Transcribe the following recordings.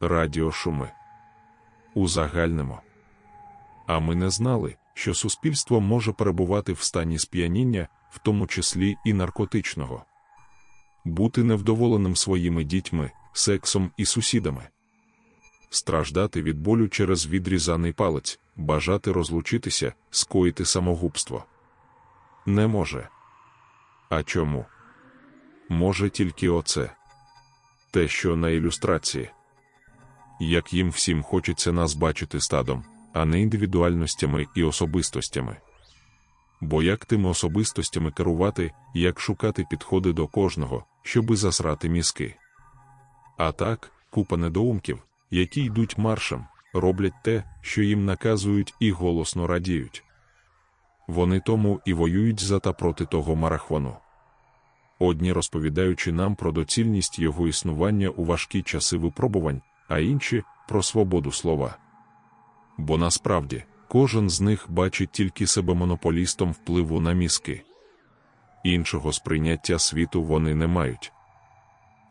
Радіошуми. Узагальнимо. А ми не знали, що суспільство може перебувати в стані сп'яніння, в тому числі і наркотичного, бути невдоволеним своїми дітьми, сексом і сусідами, страждати від болю через відрізаний палець, бажати розлучитися, скоїти самогубство. Не може. А чому? Може тільки оце. Те, що на ілюстрації. Як їм всім хочеться нас бачити стадом, а не індивідуальностями і особистостями. Бо як тими особистостями керувати, як шукати підходи до кожного, щоби засрати мізки. А так, купа недоумків, які йдуть маршем, роблять те, що їм наказують і голосно радіють. Вони тому і воюють за та проти того марафону. Одні розповідаючи нам про доцільність його існування у важкі часи випробувань, а інші про свободу слова. Бо насправді кожен з них бачить тільки себе монополістом впливу на мізки. Іншого сприйняття світу вони не мають.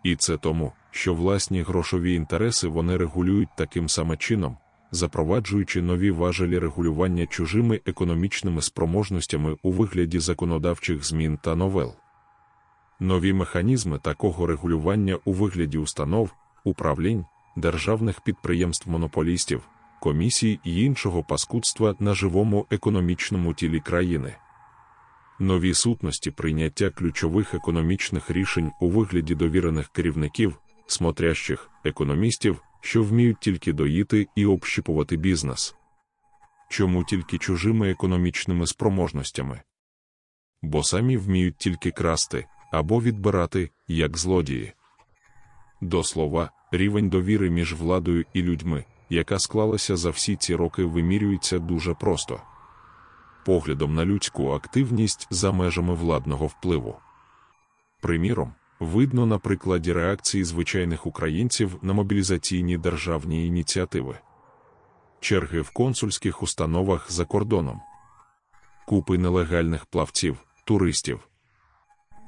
І це тому, що власні грошові інтереси вони регулюють таким саме чином, запроваджуючи нові важелі регулювання чужими економічними спроможностями у вигляді законодавчих змін та новел. Нові механізми такого регулювання у вигляді установ, управлінь, державних підприємств монополістів, комісій і іншого паскудства на живому економічному тілі країни. Нові сутності прийняття ключових економічних рішень у вигляді довірених керівників, смотрящих, економістів, що вміють тільки доїти і общіпувати бізнес. Чому тільки чужими економічними спроможностями? Бо самі вміють тільки красти або відбирати, як злодії. До слова, рівень довіри між владою і людьми, яка склалася за всі ці роки, вимірюється дуже просто поглядом на людську активність за межами владного впливу. Приміром, видно на прикладі реакції звичайних українців на мобілізаційні державні ініціативи, черги в консульських установах за кордоном, купи нелегальних плавців, туристів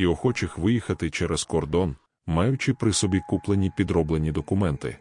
і охочих виїхати через кордон, маючи при собі куплені підроблені документи.